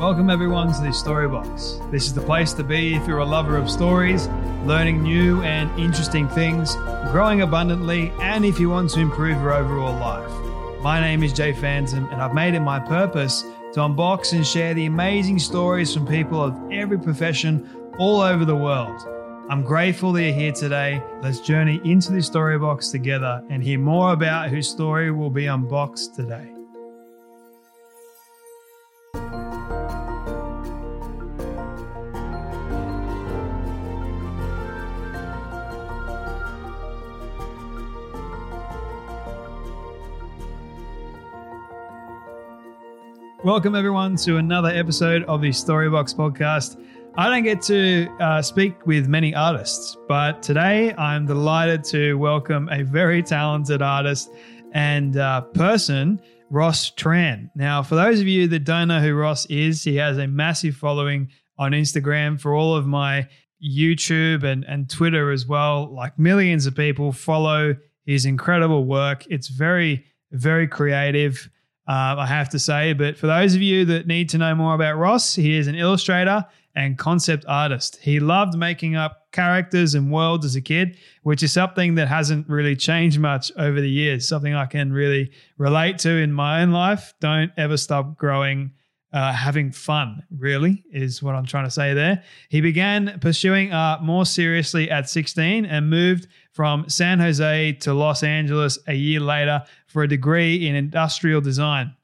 Welcome everyone to the Storybox. This is the place to be if you're a lover of stories, learning new and interesting things, growing abundantly, and if you want to improve your overall life. My name is Jay Fantom, and I've made it my purpose to unbox and share the amazing stories from people of every profession all over the world. I'm grateful that you're here today. Let's journey into the Storybox together and hear more about whose story will be unboxed today. Welcome, everyone, to another episode of the Storybox podcast. I don't get to uh, speak with many artists, but today I'm delighted to welcome a very talented artist and uh, person, Ross Tran. Now, for those of you that don't know who Ross is, he has a massive following on Instagram. For all of my YouTube and, and Twitter as well, like millions of people follow his incredible work. It's very, very creative uh, I have to say. But for those of you that need to know more about Ross, he is an illustrator and concept artist. He loved making up characters and worlds as a kid, which is something that hasn't really changed much over the years, something I can really relate to in my own life. Don't ever stop growing. Uh, having fun, really, is what I'm trying to say there. He began pursuing art more seriously at 16 and moved from San Jose to Los Angeles a year later for a degree in industrial design.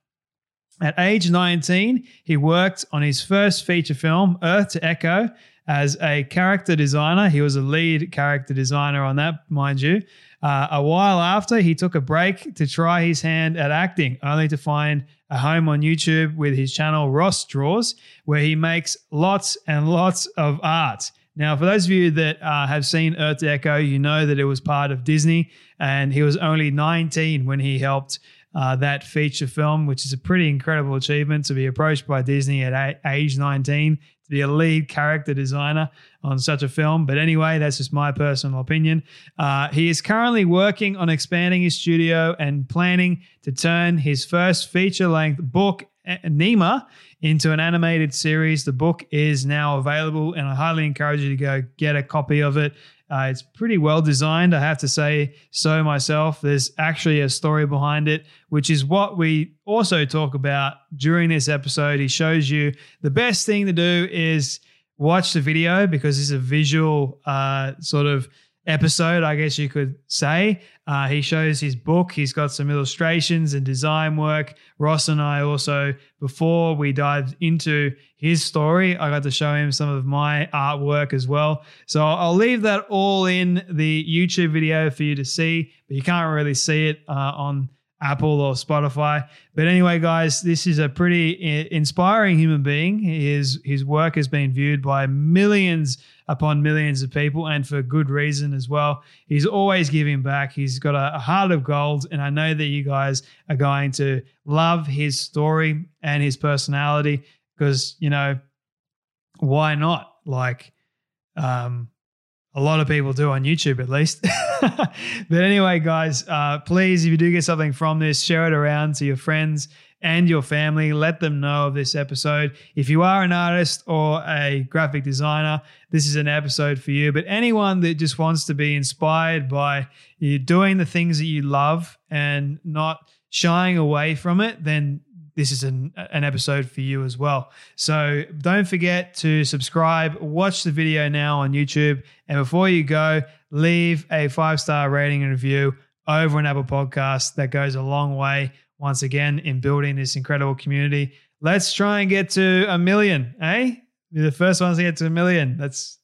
At age 19, he worked on his first feature film, Earth to Echo, as a character designer. He was a lead character designer on that, mind you. Uh, a while after, he took a break to try his hand at acting, only to find a home on YouTube with his channel Ross Draws, where he makes lots and lots of art. Now, for those of you that uh, have seen Earth to Echo, you know that it was part of Disney, and he was only 19 when he helped uh, that feature film, which is a pretty incredible achievement to be approached by Disney at age 19 to be a lead character designer on such a film. But anyway, that's just my personal opinion. Uh, he is currently working on expanding his studio and planning to turn his first feature length book, Nima, into an animated series. The book is now available, and I highly encourage you to go get a copy of it. Uh, it's pretty well designed, I have to say so myself. There's actually a story behind it, which is what we also talk about during this episode. He shows you the best thing to do is watch the video because it's a visual uh, sort of episode, I guess you could say. Uh, he shows his book. He's got some illustrations and design work. Ross and I also, before we dived into his story, I got to show him some of my artwork as well. So I'll leave that all in the YouTube video for you to see, but you can't really see it uh, on Apple or Spotify. But anyway, guys, this is a pretty inspiring human being. His his work has been viewed by millions upon millions of people, and for good reason as well. He's always giving back. He's got a, a heart of gold, and I know that you guys are going to love his story and his personality because you know why not? Like, um, a lot of people do on YouTube at least. but anyway, guys, uh, please, if you do get something from this, share it around to your friends and your family. Let them know of this episode. If you are an artist or a graphic designer, this is an episode for you. But anyone that just wants to be inspired by you doing the things that you love and not shying away from it, then this is an, an episode for you as well. So don't forget to subscribe, watch the video now on YouTube, and before you go, leave a five star rating and review over an Apple Podcast. That goes a long way once again in building this incredible community. Let's try and get to a million, eh? Be the first ones to get to a million. That's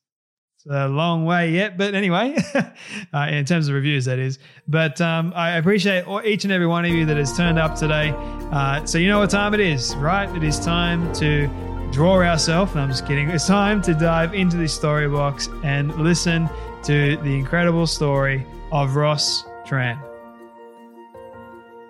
a long way yet, but anyway, uh, in terms of reviews, that is. But um, I appreciate each and every one of you that has turned up today. Uh, so you know what time it is, right? It is time to draw ourselves. I'm just kidding. It's time to dive into this story box and listen to the incredible story of Ross Tran.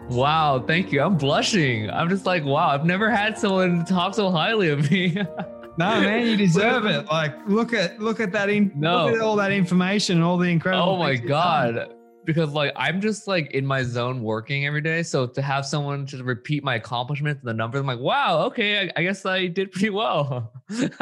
Wow, thank you. I'm blushing. I'm just like, wow, I've never had someone talk so highly of me. no, man, you deserve it. Like, look at look at that in no. look at all that information, and all the incredible. Oh my god. Because like I'm just like in my zone working every day. So to have someone just repeat my accomplishments and the numbers, I'm like, wow, okay, I, I guess I did pretty well.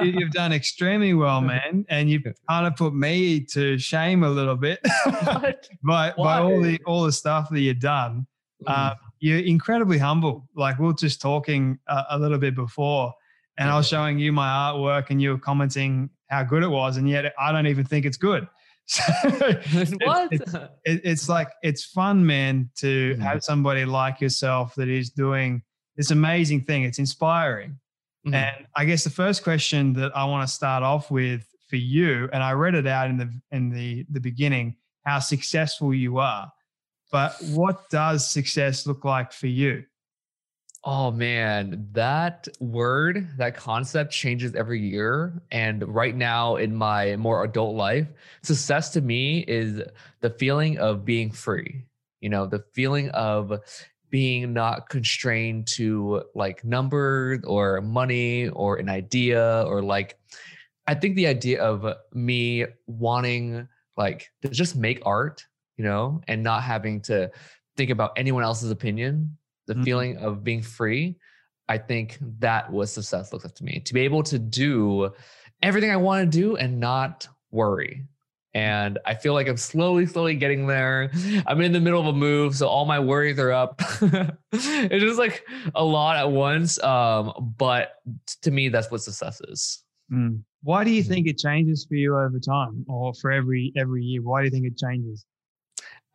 you've done extremely well, man. And you've kind of put me to shame a little bit by, by all the all the stuff that you've done. Mm. Uh, you're incredibly humble. Like we are just talking a, a little bit before, and I was showing you my artwork, and you were commenting how good it was, and yet I don't even think it's good. So what? It's, it's, it's, like it's fun, man, to mm have somebody like yourself that is doing this amazing thing. It's inspiring. mm And I guess the first question that I want to start off with for you, and I read it out in the in the the beginning, how successful you are. But what does success look like for you? Oh man, that word, that concept changes every year. And right now, in my more adult life, success to me is the feeling of being free. You know, the feeling of being not constrained to like numbers or money or an idea or like, I think the idea of me wanting like to just make art, you know, and not having to think about anyone else's opinion the mm-hmm. feeling of being free i think that was success looks like to me to be able to do everything i want to do and not worry and i feel like i'm slowly slowly getting there i'm in the middle of a move so all my worries are up it's just like a lot at once um, but to me that's what success is mm. why do you mm-hmm. think it changes for you over time or for every every year why do you think it changes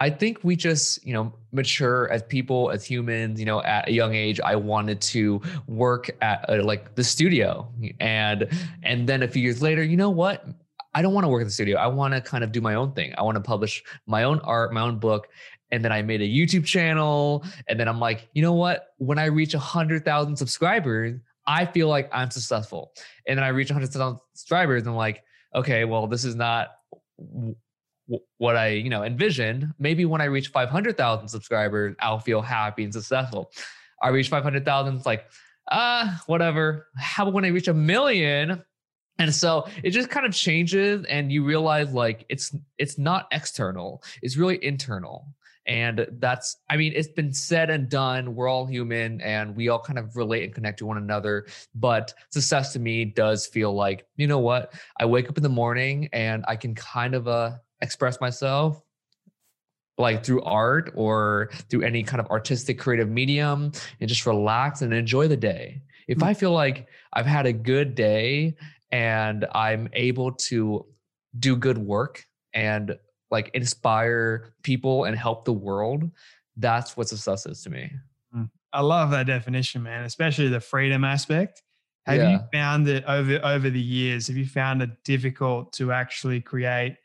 I think we just, you know, mature as people, as humans. You know, at a young age, I wanted to work at uh, like the studio, and and then a few years later, you know what? I don't want to work at the studio. I want to kind of do my own thing. I want to publish my own art, my own book. And then I made a YouTube channel. And then I'm like, you know what? When I reach 100,000 subscribers, I feel like I'm successful. And then I reach 100,000 subscribers and I'm like, okay, well, this is not what I, you know, envisioned. Maybe when I reach 500,000 subscribers, I'll feel happy and successful. I reach 500,000, it's like, ah, uh, whatever. How about when I reach a million? And so it just kind of changes and you realize like it's it's not external, it's really internal. And that's, I mean, it's been said and done. We're all human and we all kind of relate and connect to one another. But success to me does feel like, you know what? I wake up in the morning and I can kind of uh express myself like through art or through any kind of artistic creative medium and just relax and enjoy the day. If mm. I feel like I've had a good day and I'm able to do good work and like inspire people and help the world, that's what success is to me. Mm. I love that definition, man, especially the freedom aspect. Have yeah. you found that over over the years, have you found it difficult to actually create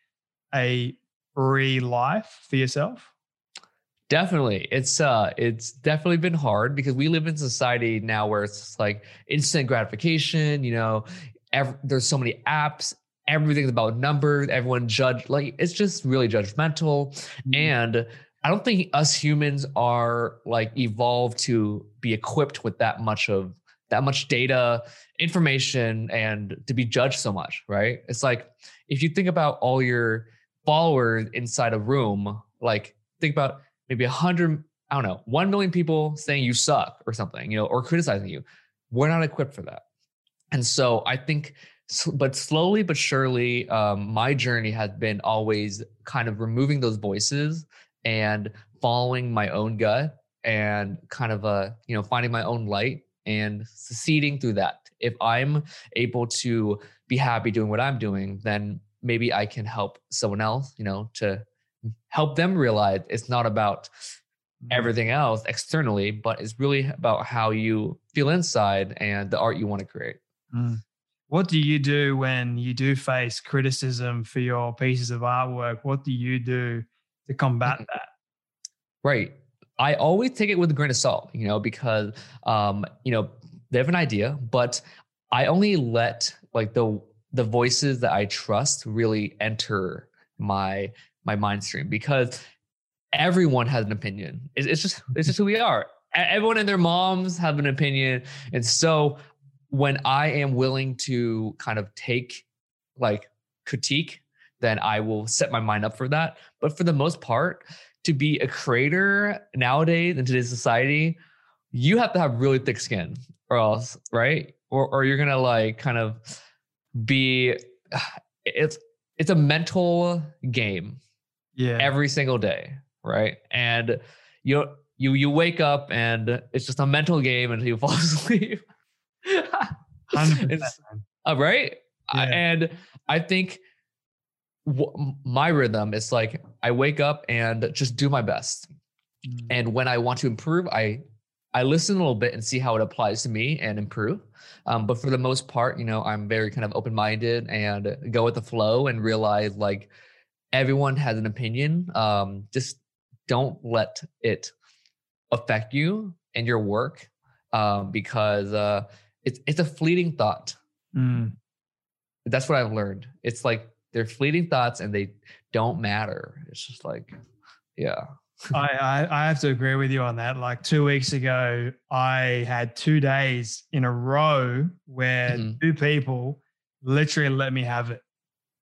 a free life for yourself? Definitely. It's uh it's definitely been hard because we live in society now where it's like instant gratification, you know, every, there's so many apps, everything's about numbers, everyone judge like it's just really judgmental mm-hmm. and I don't think us humans are like evolved to be equipped with that much of that much data, information and to be judged so much, right? It's like if you think about all your followers inside a room, like think about maybe a hundred, I don't know, one million people saying you suck or something, you know, or criticizing you. We're not equipped for that. And so I think, but slowly but surely, um, my journey has been always kind of removing those voices and following my own gut and kind of uh, you know, finding my own light and succeeding through that. If I'm able to be happy doing what I'm doing, then maybe I can help someone else, you know, to help them realize it's not about mm-hmm. everything else externally, but it's really about how you feel inside and the art you want to create. Mm. What do you do when you do face criticism for your pieces of artwork? What do you do to combat that? Right. I always take it with a grain of salt, you know, because um, you know, they have an idea, but I only let like the the voices that I trust really enter my my mind stream because everyone has an opinion. It's, it's just it's just who we are. Everyone and their moms have an opinion, and so when I am willing to kind of take like critique, then I will set my mind up for that. But for the most part, to be a creator nowadays in today's society, you have to have really thick skin or else, right? Or or you're gonna like kind of be it's it's a mental game. Yeah. Every single day, right? And you you you wake up and it's just a mental game until you fall asleep. 100%. Uh, right? Yeah. and I think w- my rhythm is like I wake up and just do my best. Mm. And when I want to improve, I I listen a little bit and see how it applies to me and improve. Um, but for the most part, you know, I'm very kind of open minded and go with the flow and realize like everyone has an opinion. Um, just don't let it affect you and your work um, because uh, it's it's a fleeting thought. Mm. That's what I've learned. It's like they're fleeting thoughts and they don't matter. It's just like, yeah. I, I, have to agree with you on that. Like two weeks ago, I had two days in a row where mm-hmm. two people literally let me have it,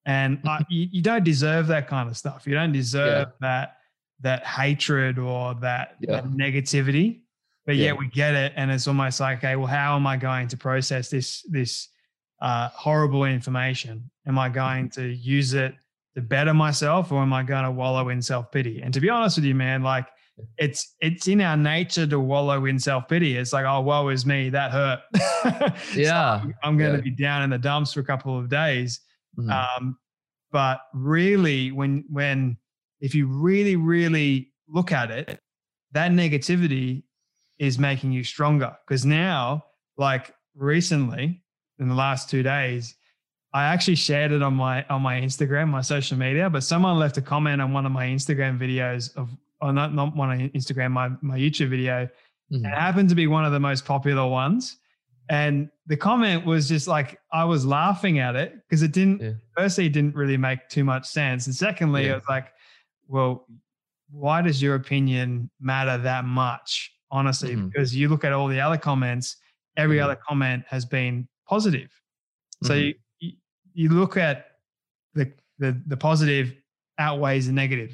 and I, you, you, don't deserve that kind of stuff. You don't deserve yeah. that that hatred or that, yeah. that negativity. But yeah. we get it, and it's almost like, okay, well, how am I going to process this this uh, horrible information? Am I going to use it to better myself or am I going to wallow in self pity? And to be honest with you, man, like it's it's in our nature to wallow in self pity. It's like, oh, woe is me, that hurt. yeah, so I'm going to yeah. be down in the dumps for a couple of days. Mm-hmm. Um, but really, when when if you really really look at it, that negativity is making you stronger because now, like recently, in the last two days, I actually shared it on my on my Instagram, my social media, but someone left a comment on one of my Instagram videos of or not not one on Instagram, my my YouTube video. Mm-hmm. It happened to be one of the most popular ones. And the comment was just like I was laughing at it because it didn't yeah. firstly it didn't really make too much sense. And secondly, yeah. it was like, well, why does your opinion matter that much? Honestly, mm-hmm. because you look at all the other comments, every mm-hmm. other comment has been positive. So mm-hmm. you, you look at the, the, the positive outweighs the negative.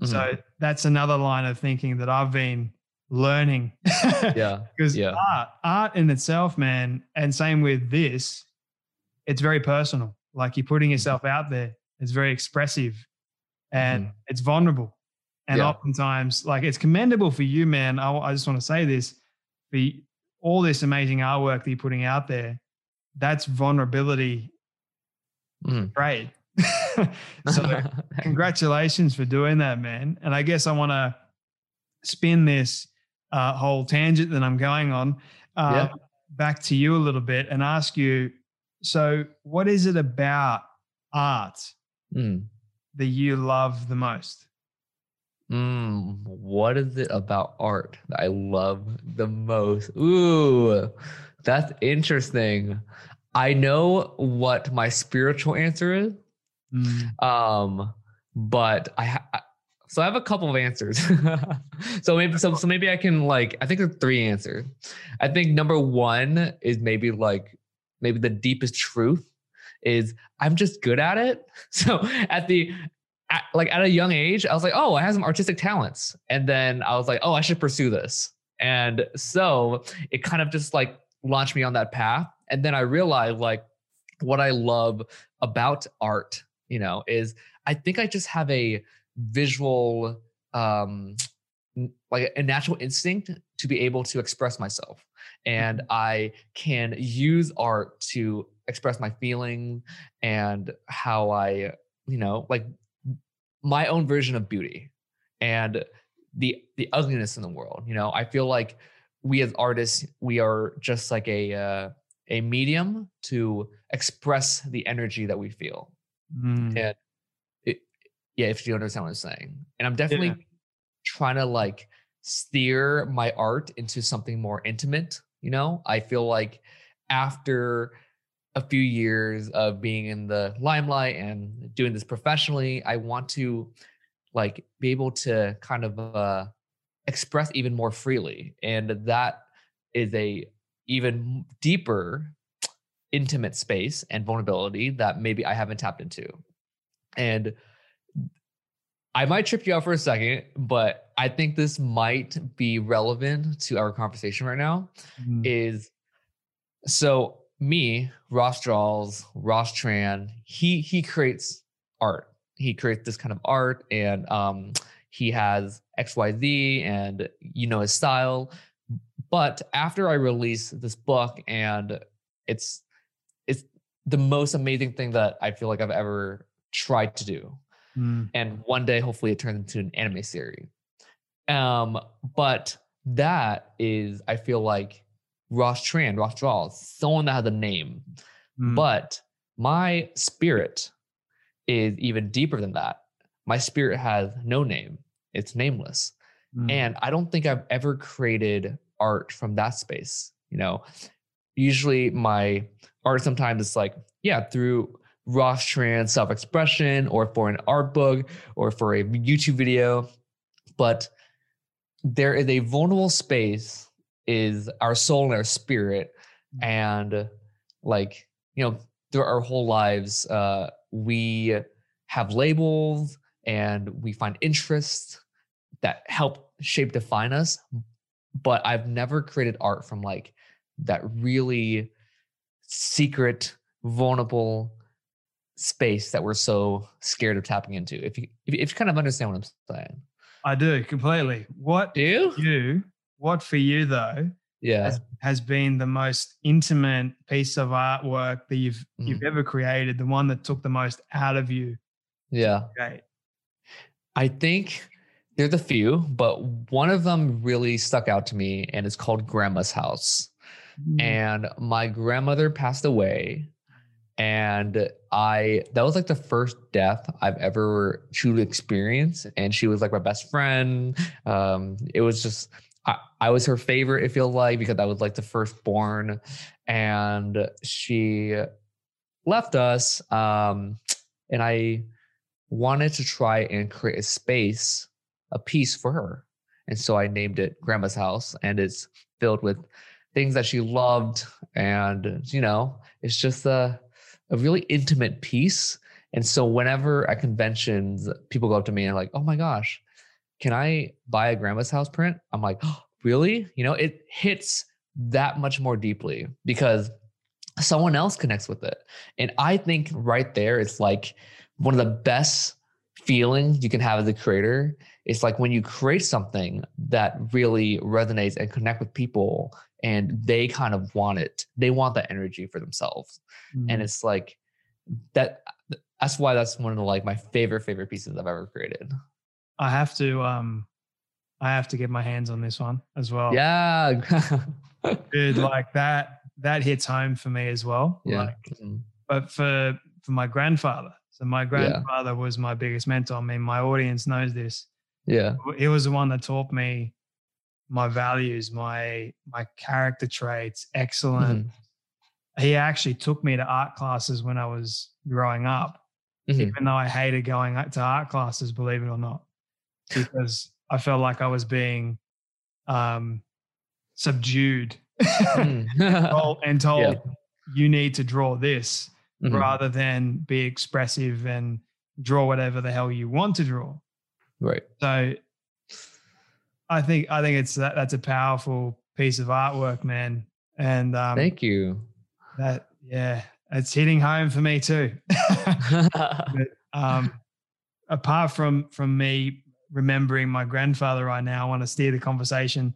Mm-hmm. So that's another line of thinking that I've been learning. yeah. Because yeah. art, art in itself, man, and same with this, it's very personal. Like you're putting mm-hmm. yourself out there. It's very expressive and mm-hmm. it's vulnerable. And yeah. oftentimes, like it's commendable for you, man. I, I just want to say this for all this amazing artwork that you're putting out there that's vulnerability mm. trade. so congratulations for doing that, man. And I guess I want to spin this uh, whole tangent that I'm going on uh, yeah. back to you a little bit and ask you. So, what is it about art mm. that you love the most? Mm, what is it about art that I love the most? Ooh, that's interesting. I know what my spiritual answer is. Mm. Um, but I ha- so I have a couple of answers. so maybe so, so maybe I can like I think there's three answers. I think number one is maybe like maybe the deepest truth is I'm just good at it. So at the at, like at a young age, I was like, oh, I have some artistic talents, and then I was like, oh, I should pursue this. And so it kind of just like launched me on that path. And then I realized like what I love about art, you know, is I think I just have a visual um like a natural instinct to be able to express myself. and I can use art to express my feelings and how I, you know, like my own version of beauty and the the ugliness in the world. You know, I feel like we as artists, we are just like a uh, a medium to express the energy that we feel. Mm. And it, yeah, if you understand what I'm saying, and I'm definitely Yeah. trying to like steer my art into something more intimate. You know, I feel like after a few years of being in the limelight and doing this professionally, I want to like be able to kind of uh, express even more freely, and that is a even deeper intimate space and vulnerability that maybe I haven't tapped into. And I might trip you out for a second, but I think this might be relevant to our conversation right now. Mm. Is so me, Ross Draws, Ross Tran, he he creates art. He creates this kind of art and um he has XYZ and you know his style. But after I release this book and it's it's the most amazing thing that I feel like I've ever tried to do Mm. and one day hopefully it turns into an anime series um but that is i feel like ross tran ross draws someone that has a name Mm. but my spirit is even deeper than that my spirit has no name it's nameless Mm. and i don't think i've ever created art from that space you know? Usually my art sometimes it's like yeah through ross trans self-expression or for an art book or for a youtube video but there is a vulnerable space is our soul and our spirit and like you know through our whole lives uh we have labels and we find interests that help shape define us but i've never created art from like that really secret vulnerable space that we're so scared of tapping into if you if you, if you kind of understand what i'm saying I do completely. What do you you? What for you though yeah has, has been the most intimate piece of artwork that you've you've mm. ever created? The one that took the most out of you. yeah Okay. I think there's a few, but one of them really stuck out to me, and it's called Grandma's House. Mm. And my grandmother passed away, and I that was like the first death I've ever truly experienced, and she was like my best friend. Um, it was just I, I was her favorite. It feels like because I was like the firstborn, and she left us. Um, and I wanted to try and create a space, a piece for her. And so I named it Grandma's House, and it's filled with things that she loved. And, you know, it's just a, a really intimate piece. And so whenever at conventions, people go up to me and are like, oh my gosh, can I buy a Grandma's House print? I'm like, oh, really? You know, it hits that much more deeply because someone else connects with it. And I think right there, it's like, one of the best feelings you can have as a creator is like when you create something that really resonates and connect with people and they kind of want it they want that energy for themselves Mm. and it's like that that's why that's one of the like my favorite favorite pieces i've ever created I have to um I have to get my hands on this one as well. yeah Dude, like that that hits home for me as well. yeah Like, Mhm. but for for my grandfather. So my grandfather was my biggest mentor. I mean, my audience knows this. Yeah He was the one that taught me my values, my my character traits, excellent. Mhm. He actually took me to art classes when I was growing up, Mhm. even though I hated going to art classes, believe it or not, because I felt like I was being um, subdued Mhm. told- and told Yeah. you need to draw this Mhm. rather than be expressive and draw whatever the hell you want to draw. Right So I think I think it's that that's a powerful piece of artwork, man. And um, thank you that yeah, it's hitting home for me too. um, apart from from me remembering my grandfather right now, I want to steer the conversation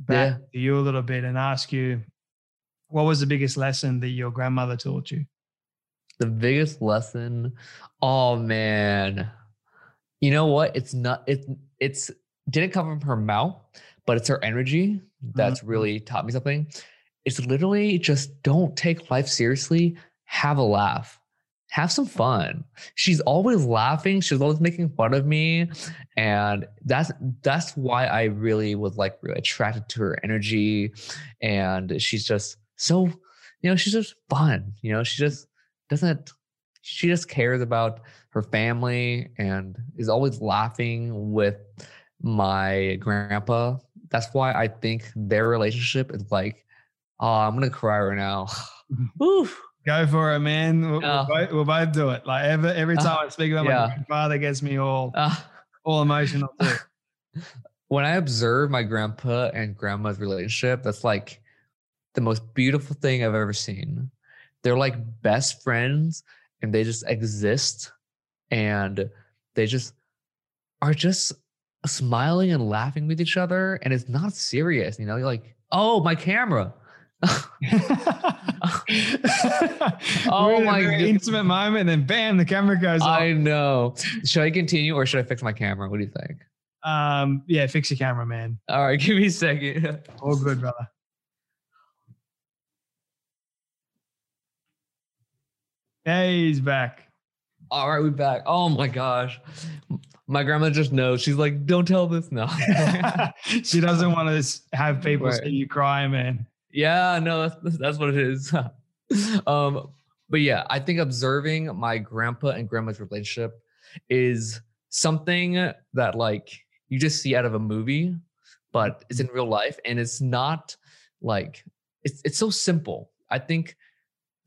back Yeah. to you a little bit and ask you, what was the biggest lesson that your grandmother taught you? The biggest lesson. Oh man. You know what? It's not it it's didn't come from her mouth, but it's her energy that's Mhm. really taught me something. It's literally just don't take life seriously. Have a laugh. Have some fun. She's always laughing. She's always making fun of me. And that's that's why I really was like attracted to her energy. And she's just so, you know, she's just fun. You know, she just doesn't she just cares about her family and is always laughing with my grandpa. That's why I think their relationship is like, oh, I'm gonna cry right now. Go for it, man. We'll, Yeah. we'll, both, we'll both do it. Like every, every Uh, time I speak about my yeah. grandfather, gets me all Uh, all emotional too. when I observe my grandpa and grandma's relationship, that's like the most beautiful thing I've ever seen. They're like best friends and they just exist and they just are just smiling and laughing with each other and it's not serious, you know, you're like, oh, my camera. oh my intimate moment, and then bam, the camera goes off. I know. Should I continue or should I fix my camera? What do you think? Um, yeah, fix your camera, man. All right, give me a second. All good, brother. Hey, he's back. All right, we back. Oh my gosh. My grandma just knows. She's like, don't tell this now. she doesn't want to have people Right. see you cry, man. yeah, no, that's that's what it is. um, but yeah, I think observing my grandpa and grandma's relationship is something that like you just see out of a movie, but it's in real life and it's not like it's it's so simple. I think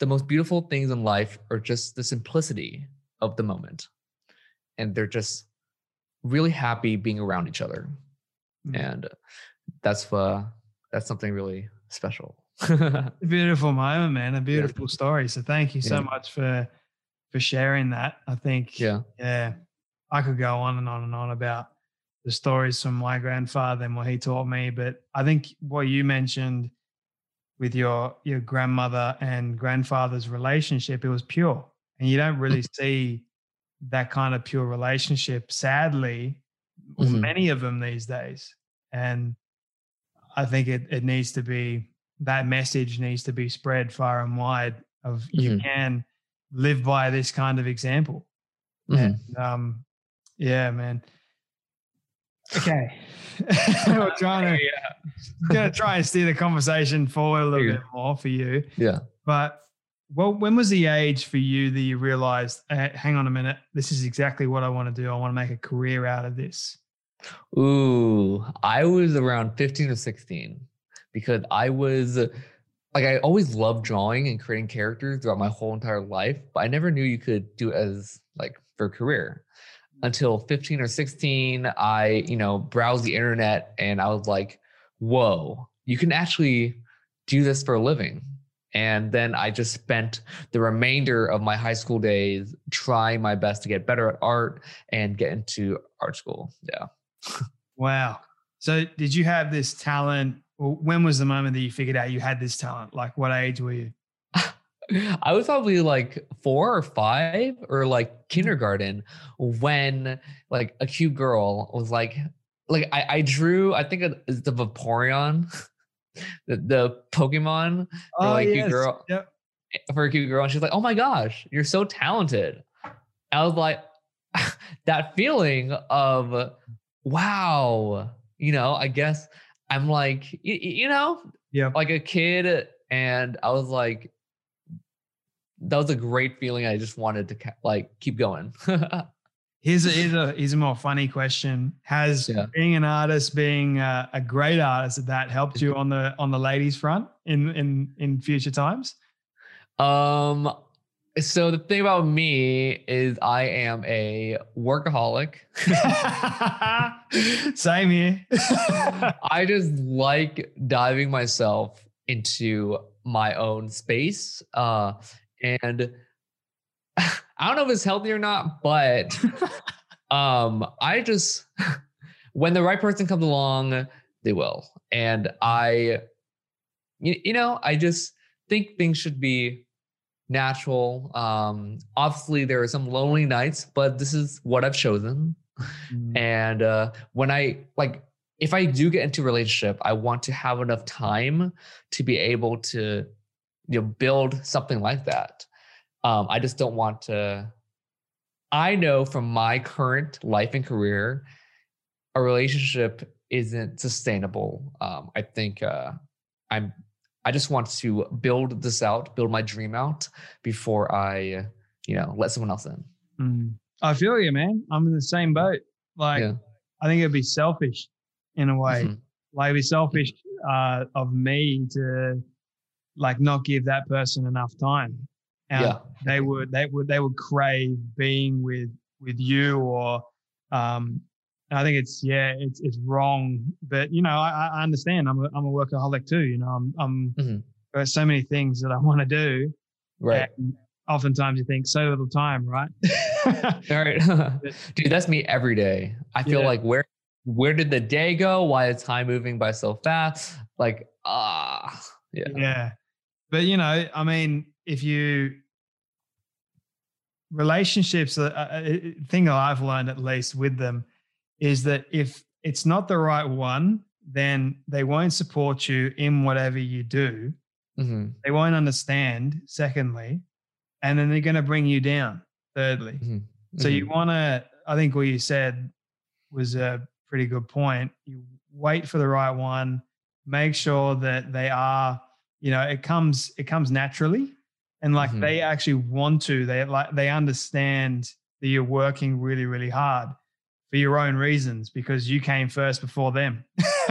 the most beautiful things in life are just the simplicity of the moment. And they're just really happy being around each other. Mm. And that's uh that's something really special. Beautiful moment, man. A beautiful story. So thank you so Yeah. much for for sharing that. I think yeah. yeah, I could go on and on and on about the stories from my grandfather and what he taught me. But I think what you mentioned with your your grandmother and grandfather's relationship, it was pure. And you don't really see that kind of pure relationship, sadly, with Mhm. many of them these days. And I think it, it needs to be that message needs to be spread far and wide of you Mhm. can live by this kind of example. Mhm. And, um, yeah, man. Okay. We're trying to gonna try and steer the conversation forward a little Yeah. bit more for you. Yeah. But well, when was the age for you that you realized, "Eh, hang on a minute, this is exactly what I want to do. I want to make a career out of this. Ooh, I was around 15 or 16 because I was like, I always loved drawing and creating characters throughout my whole entire life, but I never knew you could do it as like for a career until 15 or 16. I, you know, browsed the internet and I was like, whoa, you can actually do this for a living. And then I just spent the remainder of my high school days trying my best to get better at art and get into art school. Yeah. Wow. So did you have this talent? When was the moment that you figured out you had this talent? Like what age were you? I was probably like four or five or like mm-hmm. kindergarten when like a cute girl was like, like I, I drew, I think it's the Vaporeon, the, the Pokemon for oh, like cute girl Yep. Eh, for a cute girl. And she's like, oh my gosh, you're so talented. I was like, that feeling of, wow, you know, I guess I'm like, y- y- you know, yeah, like a kid and i was like that was a great feeling i just wanted to like keep going Here's a, here's a here's a more funny question. Has Yeah. being an artist, being a, a great artist that helped you on the on the ladies front in in in future times? um so the thing about me is i am a workaholic Same here. i just like diving myself into my own space uh and i don't know if it's healthy or not but um i just when the right person comes along they will. And I, you, you know, I just think things should be natural. Um, obviously, there are some lonely nights, but this is what I've chosen. Mm-hmm. And uh, when I like, if I do get into a relationship, I want to have enough time to be able to, you know, build something like that. Um, I just don't want to. I know from my current life and career, a relationship isn't sustainable. Um, I think uh, I'm I just want to build this out, build my dream out before I, you know, let someone else in. Mm. I feel you, man. I'm in the same boat. Like, yeah. I think it'd be selfish in a way. Mm-hmm. Like, it'd be selfish uh, of me to like not give that person enough time. And yeah. they would, they would, they would crave being with with you or um, I think it's yeah, it's it's wrong. But you know, I, I understand. I'm a I'm a workaholic too. You know, I'm I'm mm-hmm. there's so many things that I want to do. Right. oftentimes you think so little time, right? All right, dude, that's me every day. I feel yeah. like where where did the day go? Why is time moving by so fast? Like ah, uh, yeah, yeah. But you know, I mean, if you relationships, a, a thing I've learned at least with them is that if it's not the right one, then they won't support you in whatever you do. Mm-hmm. They won't understand, secondly, and then they're going to bring you down, thirdly. Mm-hmm. So you mm-hmm. want to, I think what you said was a pretty good point. You wait for the right one, make sure that they are, you know, it comes, it comes naturally. And like mm-hmm. they actually want to, they like, they understand that you're working really, really hard for your own reasons because you came first before them.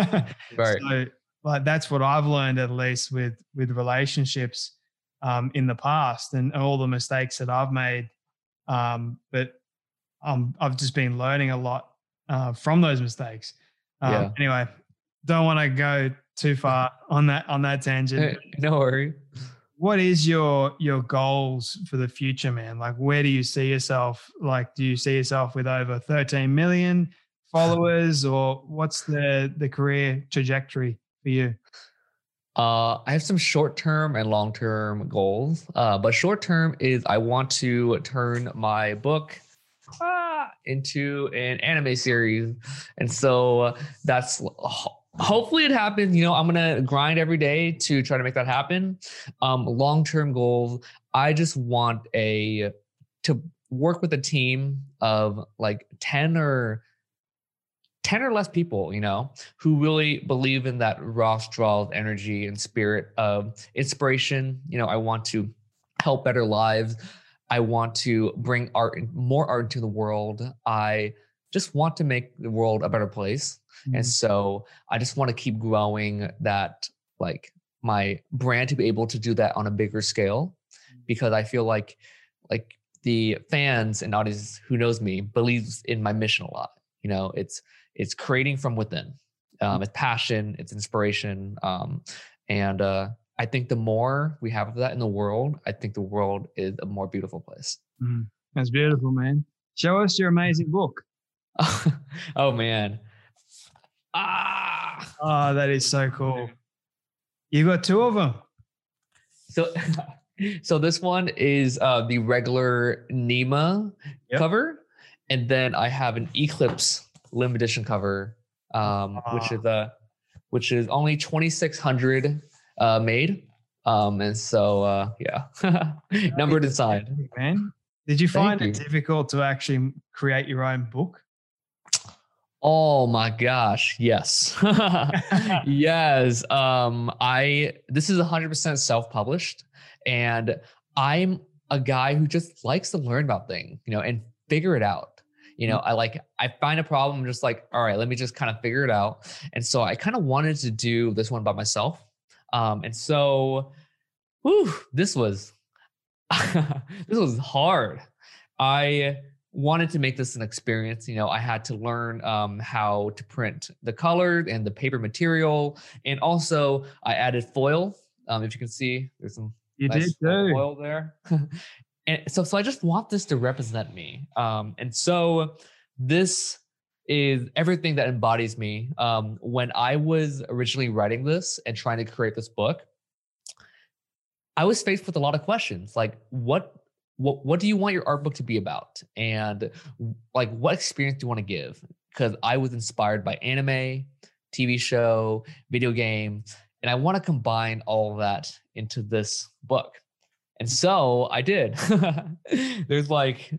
right. So, like that's what I've learned at least with with relationships um, in the past and all the mistakes that I've made. Um, but um, I've just been learning a lot uh, from those mistakes. Um, yeah. Anyway, don't want to go too far on that on that tangent. no worry what is your your goals for the future man like where do you see yourself like do you see yourself with over 13 million followers or what's the the career trajectory for you uh, I have some short term and long term goals. Uh, but short term is I want to turn my book ah, into an anime series. And so that's hopefully it happens. You know i'm gonna grind every day to try to make that happen. Um long-term goals i just want a to work with a team of like 10 or 10 or less people you know who really believe in that raw of energy and spirit of inspiration. You know i want to help better lives. I want to bring art more art into the world. I just want to make the world a better place Mm-hmm. And so I just want to keep growing that, like my brand to be able to do that on a bigger scale mm-hmm. because I feel like, like the fans and audience who knows me believes in my mission a lot. You know, it's, it's creating from within. Um, mm-hmm. it's passion, it's inspiration. Um, and uh, I think the more we have of that in the world, I think the world is a more beautiful place. Mm, that's beautiful, man. Show us your amazing book. oh man. Ah. Oh, that is so cool. You got two of them. So, so this one is uh, the regular Nima yep. cover, and then I have an Eclipse limited edition cover, um, which is a uh, which is only twenty six hundred uh, made. Um, and so uh, yeah, numbered inside. Man, did you find Thank it you. difficult to actually create your own book? Oh my gosh, yes. yes. Um I this is 100% self-published and I'm a guy who just likes to learn about things, you know, and figure it out. You know, I like I find a problem just like, all right, let me just kind of figure it out. And so I kind of wanted to do this one by myself. Um and so whew, this was this was hard. I wanted to make this an experience you know i had to learn um, how to print the color and the paper material and also i added foil um, if you can see there's some you nice did too. foil there and so so i just want this to represent me um, and so this is everything that embodies me. Um, when I was originally writing this and trying to create this book, I was faced with a lot of questions like what what what do you want your art book to be about? And like what experience do you want to give? Because i was inspired by anime tv show video game and i want to combine all of that into this book. And so i did. There's like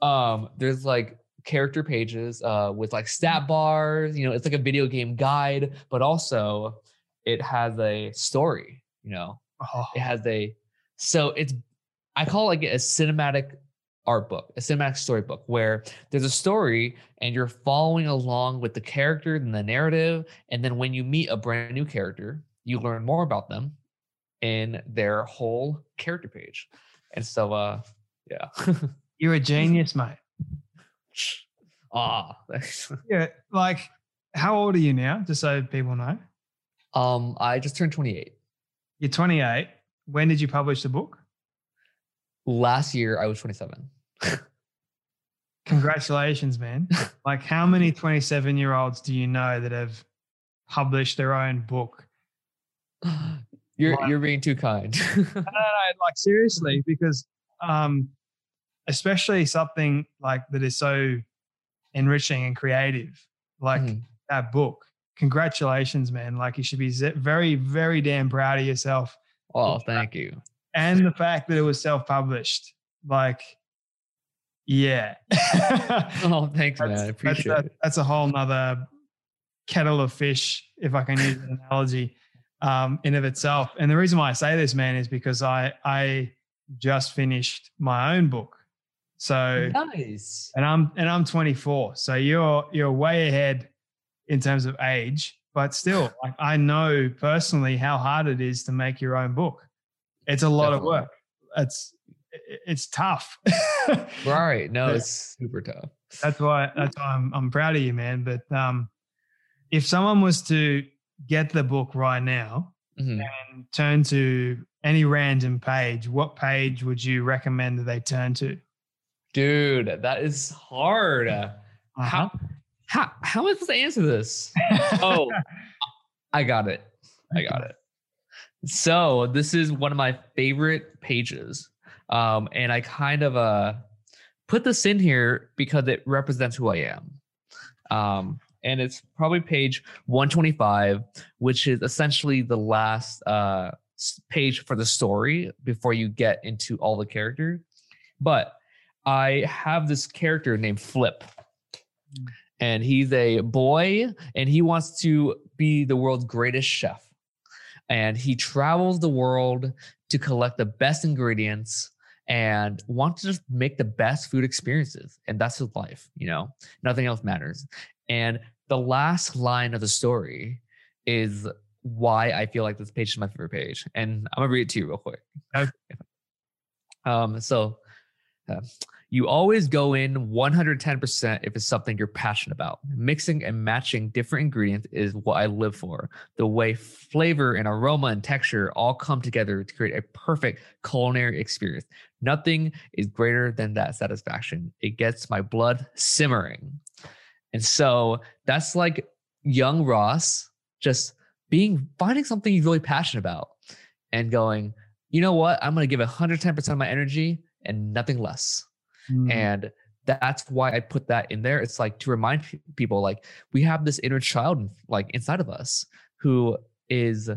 um there's like character pages uh with like stat bars you know it's like a video game guide but also it has a story you know? Oh, it has a so it's I call it like a cinematic art book, a cinematic storybook where there's a story and you're following along with the character and the narrative. And then when you meet a brand new character, you learn more about them in their whole character page. And so uh yeah. you're a genius, mate. ah thanks. Yeah, like how old are you now? Just so people know. um I just turned 28. You're 28. When did you publish the book? Last year I was 27. Congratulations, man. like, how many 27 year olds do you know that have published their own book? You're Wow. you're being too kind. no, no, no, like seriously, because um, especially something like that is so enriching and creative, like Mhm. that book. Congratulations, man! Like you should be very, very damn proud of yourself, Oh, thank you. And the fact that it was self-published. Like, yeah, Oh, thanks, man. I appreciate that's, it. that's a whole nother kettle of fish, if I can use an analogy, um, in of itself. And the reason why I say this, man, is because I I just finished my own book. So Nice. and I'm and I'm 24. So you're you're way ahead in terms of age, but still, like I know personally how hard it is to make your own book. It's a lot Definitely. of work. It's it's tough. Right. No, it's super tough. that's why that's why I'm I'm proud of you, man. But um, if someone was to get the book right now Mhm. and turn to any random page, what page would you recommend that they turn to? Dude, that is hard. Uh-huh. How how how am I supposed to answer this? Oh, I got it. I got it. So this is one of my favorite pages. Um, and I kind of uh put this in here because it represents who I am. Um, and it's probably page 125, which is essentially the last uh page for the story before you get into all the characters. But I have this character named Flip. And he's a boy and he wants to be the world's greatest chef. And he travels the world to collect the best ingredients and wants to just make the best food experiences. And that's his life, you know, nothing else matters. And the last line of the story is why I feel like this page is my favorite page. And I'm gonna read it to you real quick. Okay. Um, so uh, you always go in 110% if it's something you're passionate about. Mixing and matching different ingredients is what I live for. The way flavor and aroma and texture all come together to create a perfect culinary experience. Nothing is greater than that satisfaction. It gets my blood simmering. And so that's like young Ross just being finding something he's really passionate about and going, you know what? I'm going to give 110% of my energy and nothing less. Mm. And that's why I put that in there. It's like to remind people like we have this inner child like inside of us who is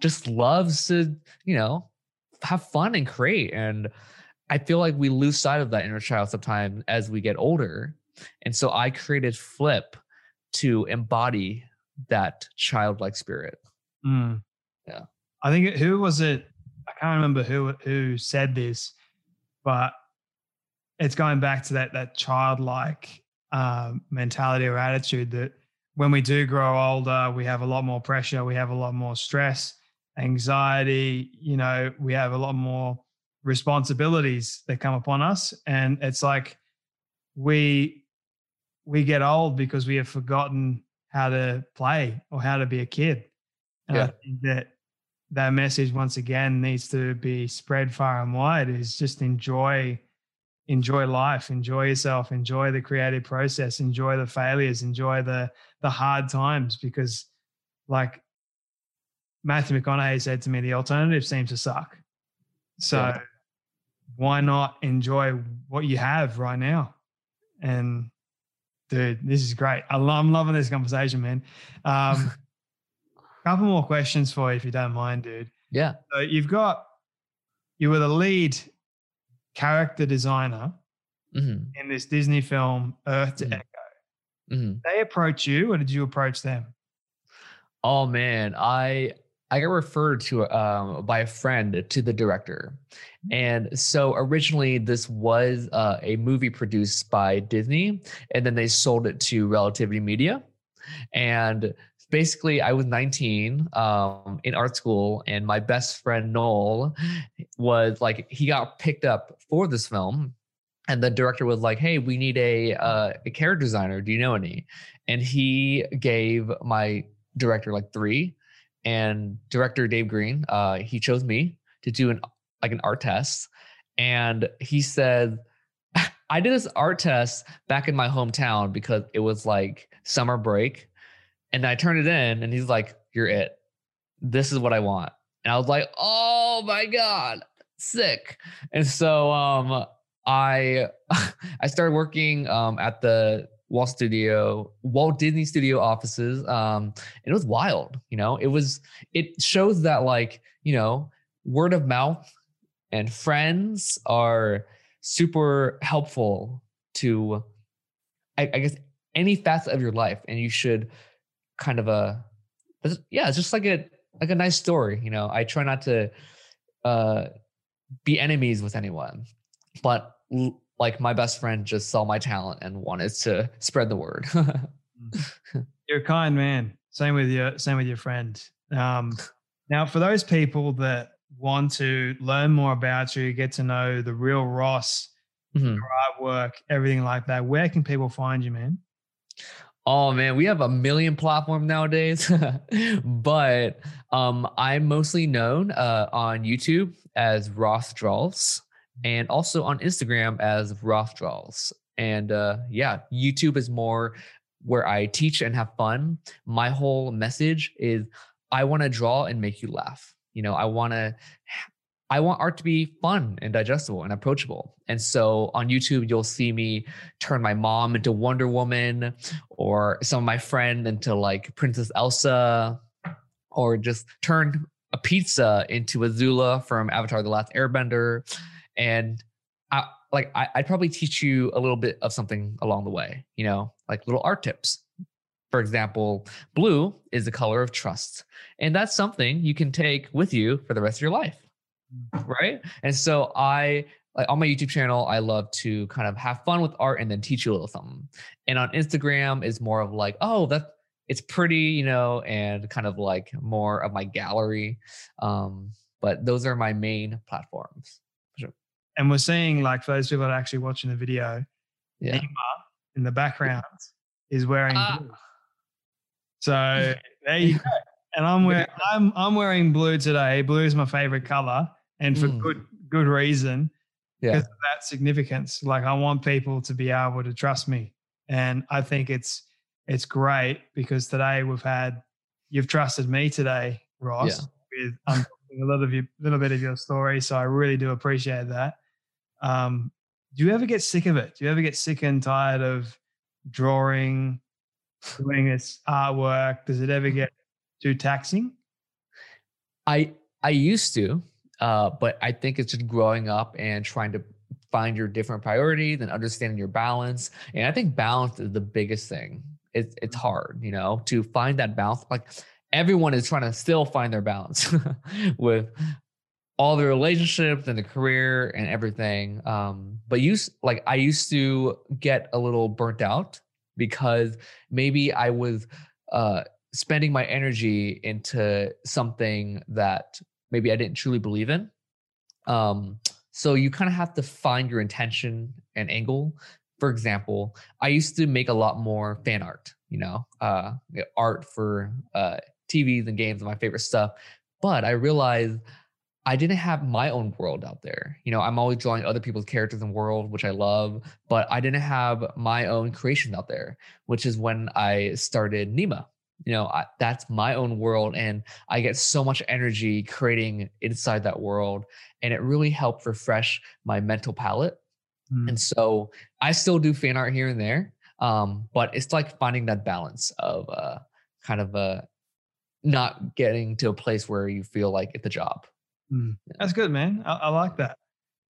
just loves to, you know, have fun and create. And I feel like we lose sight of that inner child sometimes as we get older. And so I created Flip to embody that childlike spirit. Mm. Yeah. I think who was it? I can't remember who who said this, but it's going back to that that childlike um, mentality or attitude that when we do grow older, we have a lot more pressure, we have a lot more stress, anxiety. You know, we have a lot more responsibilities that come upon us, and it's like we we get old because we have forgotten how to play or how to be a kid. And I Yeah. think that that message once again needs to be spread far and wide is just enjoy enjoy life, enjoy yourself, enjoy the creative process, enjoy the failures, enjoy the the hard times because like Matthew McConaughey said to me, the alternative seems to suck. So yeah. why not enjoy what you have right now? And dude, this is great. I'm loving this conversation, man. Um, couple more questions for you, if you don't mind, dude. Yeah. So you've got you were the lead character designer mm-hmm. in this Disney film Earth to mm-hmm. Echo. Mm-hmm. They approach you, or did you approach them? Oh man, I I got referred to um, by a friend to the director, and so originally this was uh, a movie produced by Disney, and then they sold it to Relativity Media, and basically I was 19 um, in art school, and my best friend Noel was like he got picked up for this film, and the director was like, "Hey, we need a uh, a character designer. Do you know any?" And he gave my director like three, and director Dave Green, uh, he chose me to do an like an art test, and he said. I did this art test back in my hometown because it was like summer break and I turned it in and he's like, You're it. This is what I want. And I was like, Oh my God, sick. And so um I I started working um at the Walt Studio, Walt Disney Studio offices. Um, it was wild, you know. It was it shows that like, you know, word of mouth and friends are super helpful to I, I guess any facet of your life. And you should kind of a yeah, it's just like a like a nice story. You know, I try not to uh, be enemies with anyone, but like my best friend just saw my talent and wanted to spread the word. Mm. You're a kind man. Same with your same with your friend. Um, now, for those people that want to learn more about you, get to know the real Ross, mm-hmm. your artwork, everything like that, where can people find you, man? Oh man, we have a million platform nowadays, but um, I'm mostly known uh, on YouTube as RossDraws and also on Instagram as RossDraws. And uh, yeah, YouTube is more where I teach and have fun. My whole message is I want to draw and make you laugh. You know, I want to I want art to be fun and digestible and approachable. And so on YouTube, you'll see me turn my mom into Wonder Woman or some of my friend into like Princess Elsa or just turn a pizza into Azula from Avatar The Last Airbender. And I, like I, I'd probably teach you a little bit of something along the way, you know, like little art tips. For example, blue is the color of trust. And that's something you can take with you for the rest of your life right? And so I like on my YouTube channel, I love to kind of have fun with art and then teach you a little something. And on Instagram is more of like, oh, that it's pretty, you know, and kind of like more of my gallery. Um, but those are my main platforms. Sure. And we're seeing like for those people that are actually watching the video, yeah. in the background is wearing ah. blue. So there you go. And I'm wearing I'm I'm wearing blue today. Blue is my favorite color and for mm. good good reason yeah. because of that significance. Like I want people to be able to trust me, and I think it's it's great because today we've had you've trusted me today, Ross, yeah. with um, a little of your little bit of your story. So I really do appreciate that. Um, do you ever get sick of it? Do you ever get sick and tired of drawing, doing this artwork? Does it ever get too taxing? I I used to. Uh, but I think it's just growing up and trying to find your different priorities and understanding your balance. And I think balance is the biggest thing. It's it's mm-hmm. hard, you know, to find that balance. Like everyone is trying to still find their balance with all the relationships and the career and everything. Um, but you like I used to get a little burnt out because maybe I was uh, spending my energy into something that maybe I didn't truly believe in. Um, so you kind of have to find your intention and angle. For example, I used to make a lot more fan art, you know, uh, art for uh, TVs and games, and my favorite stuff. But I realized I didn't have my own world out there. You know, I'm always drawing other people's characters and world, which I love, but I didn't have my own creations out there, which is when I started Nima. You know, I, that's my own world, and I get so much energy creating inside that world, and it really helped refresh my mental palette. Mm. And so I still do fan art here and there, um, but it's like finding that balance of uh, kind of uh, not getting to a place where you feel like it's a job. Mm. That's good, man. I, I like that.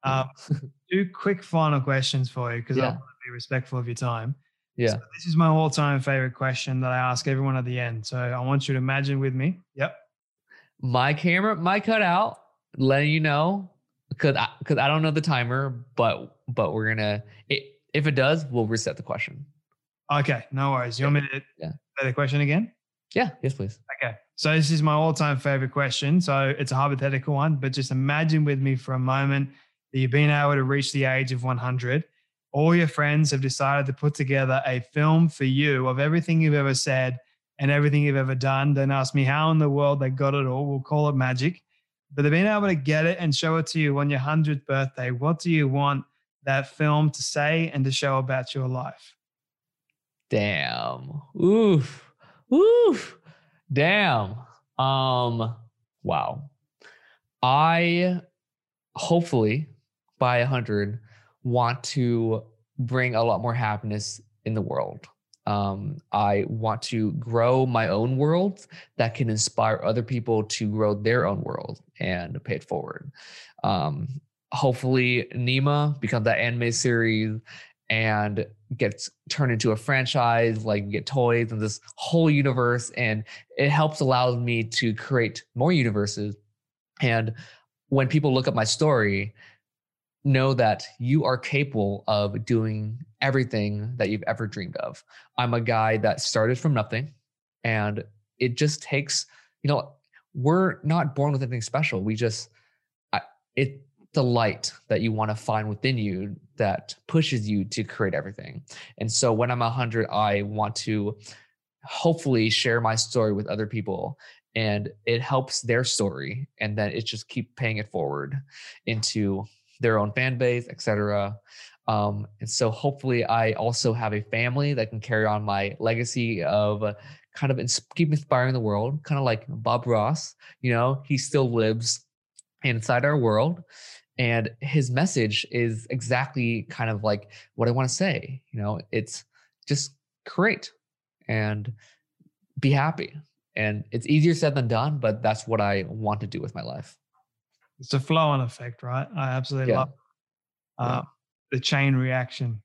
Um, two quick final questions for you because I want to be respectful of your time. Yeah. So this is my all-time favorite question that I ask everyone at the end. So I want you to imagine with me. Yep. my camera might cut out letting you know because I, cause I don't know the timer but but we're gonna it, if it does we'll reset the question Okay, no worries. You want me to Yeah. say the question again? yeah yes please Okay. So this is my all-time favorite question. So it's a hypothetical one, but just imagine with me for a moment that you've been able to reach the age of 100. All your friends have decided to put together a film for you of everything you've ever said and everything you've ever done. Don't ask me how in the world they got it all. We'll call it magic. But they've been able to get it and show it to you on your 100th birthday. What do you want that film to say and to show about your life? damn oof oof damn um wow i hopefully by 100 want to bring a lot more happiness in the world. Um, i want to grow my own world that can inspire other people to grow their own world and pay it forward. Um, hopefully nima becomes that anime series and gets turned into a franchise like get toys and this whole universe and it helps allows me to create more universes. And when people look at my story know that you are capable of doing everything that you've ever dreamed of i'm a guy that started from nothing and it just takes you know we're not born with anything special we just it the light that you want to find within you that pushes you to create everything. And so when I'm 100, I want to hopefully share my story with other people and it helps their story and then it just keep paying it forward into their own fan base, etc. Um, and so hopefully I also have a family that can carry on my legacy of kind of ins- keep inspiring the world, kind of like Bob Ross, you know, he still lives inside our world. And his message is exactly kind of like what i want to say you know it's just create and be happy. And it's easier said than done but that's what i want to do with my life It's a flow on effect, right? I absolutely Yeah. love uh, the chain reaction.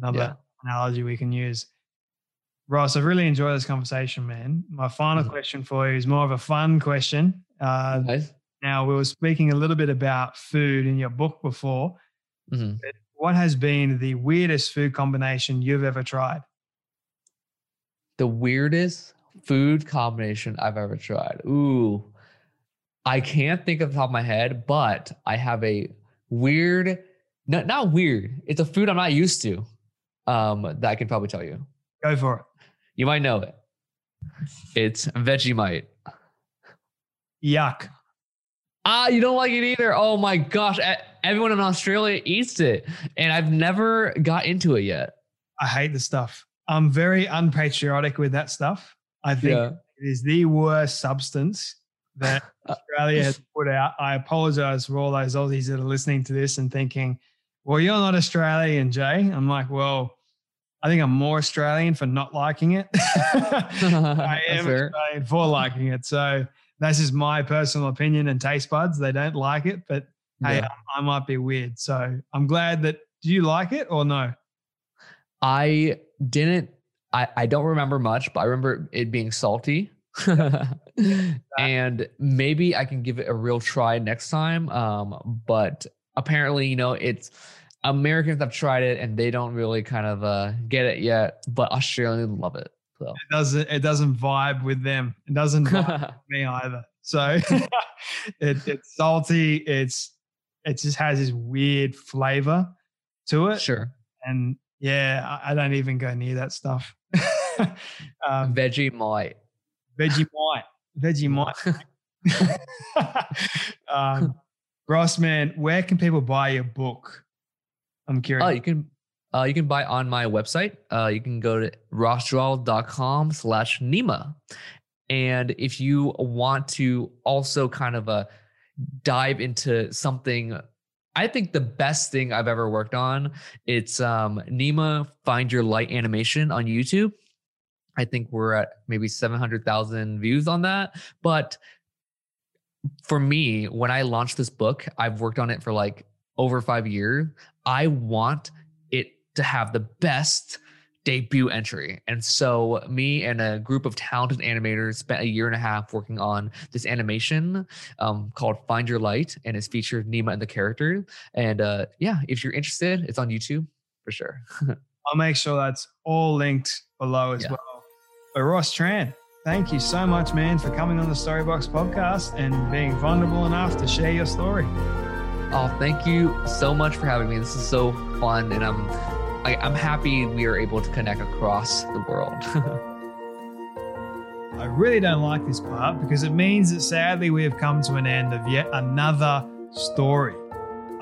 Another Yeah. analogy we can use. Ross, I've really enjoyed this conversation, man. My final Mhm. question for you is more of a fun question. Uh, Nice. now, we were speaking a little bit about food in your book before. Mhm. What has been the weirdest food combination you've ever tried? the weirdest food combination i've ever tried ooh i can't think of the top of my head but i have a weird not, not weird it's a food i'm not used to um that i can probably tell you Go for it. You might know it. It's Vegemite. Yuck. Ah, you don't like it either. Oh my gosh. Everyone in Australia eats it. And I've never got into it yet. I hate the stuff. I'm very unpatriotic with that stuff. I think it is the worst substance that uh, Australia has put out. I apologize for all those Aussies that are listening to this and thinking, well, you're not Australian, Jay. I'm like, well, I think I'm more Australian for not liking it. I am fair. Australian for liking it. So that's just my personal opinion and taste buds. They don't like it, but hey, Yeah. I, I might be weird. So I'm glad that. Do you like it or no? I didn't, I, I don't remember much, but I remember it being salty. and maybe I can give it a real try next time. Um, but apparently, you know, it's Americans have tried it and they don't really kind of uh, get it yet, but Australians love it. So It doesn't. It doesn't vibe with them. It doesn't vibe with me either. So it, it's salty. It's it just has this weird flavor to it. sure. And yeah, I, I don't even go near that stuff. um, Vegemite. Vegemite. Vegemite. um, Ross, man, where can people buy your book? I'm curious. Oh, you can uh, you can buy on my website. Uh, you can go to rossdraws.com slash Nima. And if you want to also kind of uh, dive into something, I think the best thing I've ever worked on, it's um, Nima Find Your Light animation on YouTube. I think we're at maybe 700,000 views on that. But for me, when I launched this book, I've worked on it for like over five years. I want it to have the best debut entry. And so me and a group of talented animators spent a year and a half working on this animation um, called Find Your Light and it's featured Nima and the character. And uh, yeah, if you're interested, it's on YouTube for sure. I'll make sure that's all linked below as yeah. well. But Ross Tran, thank you so much, man, for coming on the Storybox podcast and being vulnerable enough to share your story. Oh, thank you so much for having me. This is so fun, and I'm I, I'm happy we are able to connect across the world. I really don't like this part because it means that sadly we have come to an end of yet another story.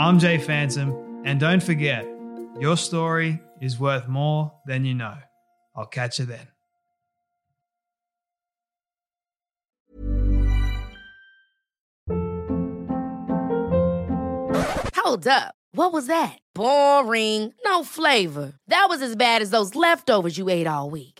I'm Jay Fantom, and don't forget, your story is worth more than you know. I'll catch you then. Hold up. What was that? Boring. No flavor. That was as bad as those leftovers you ate all week.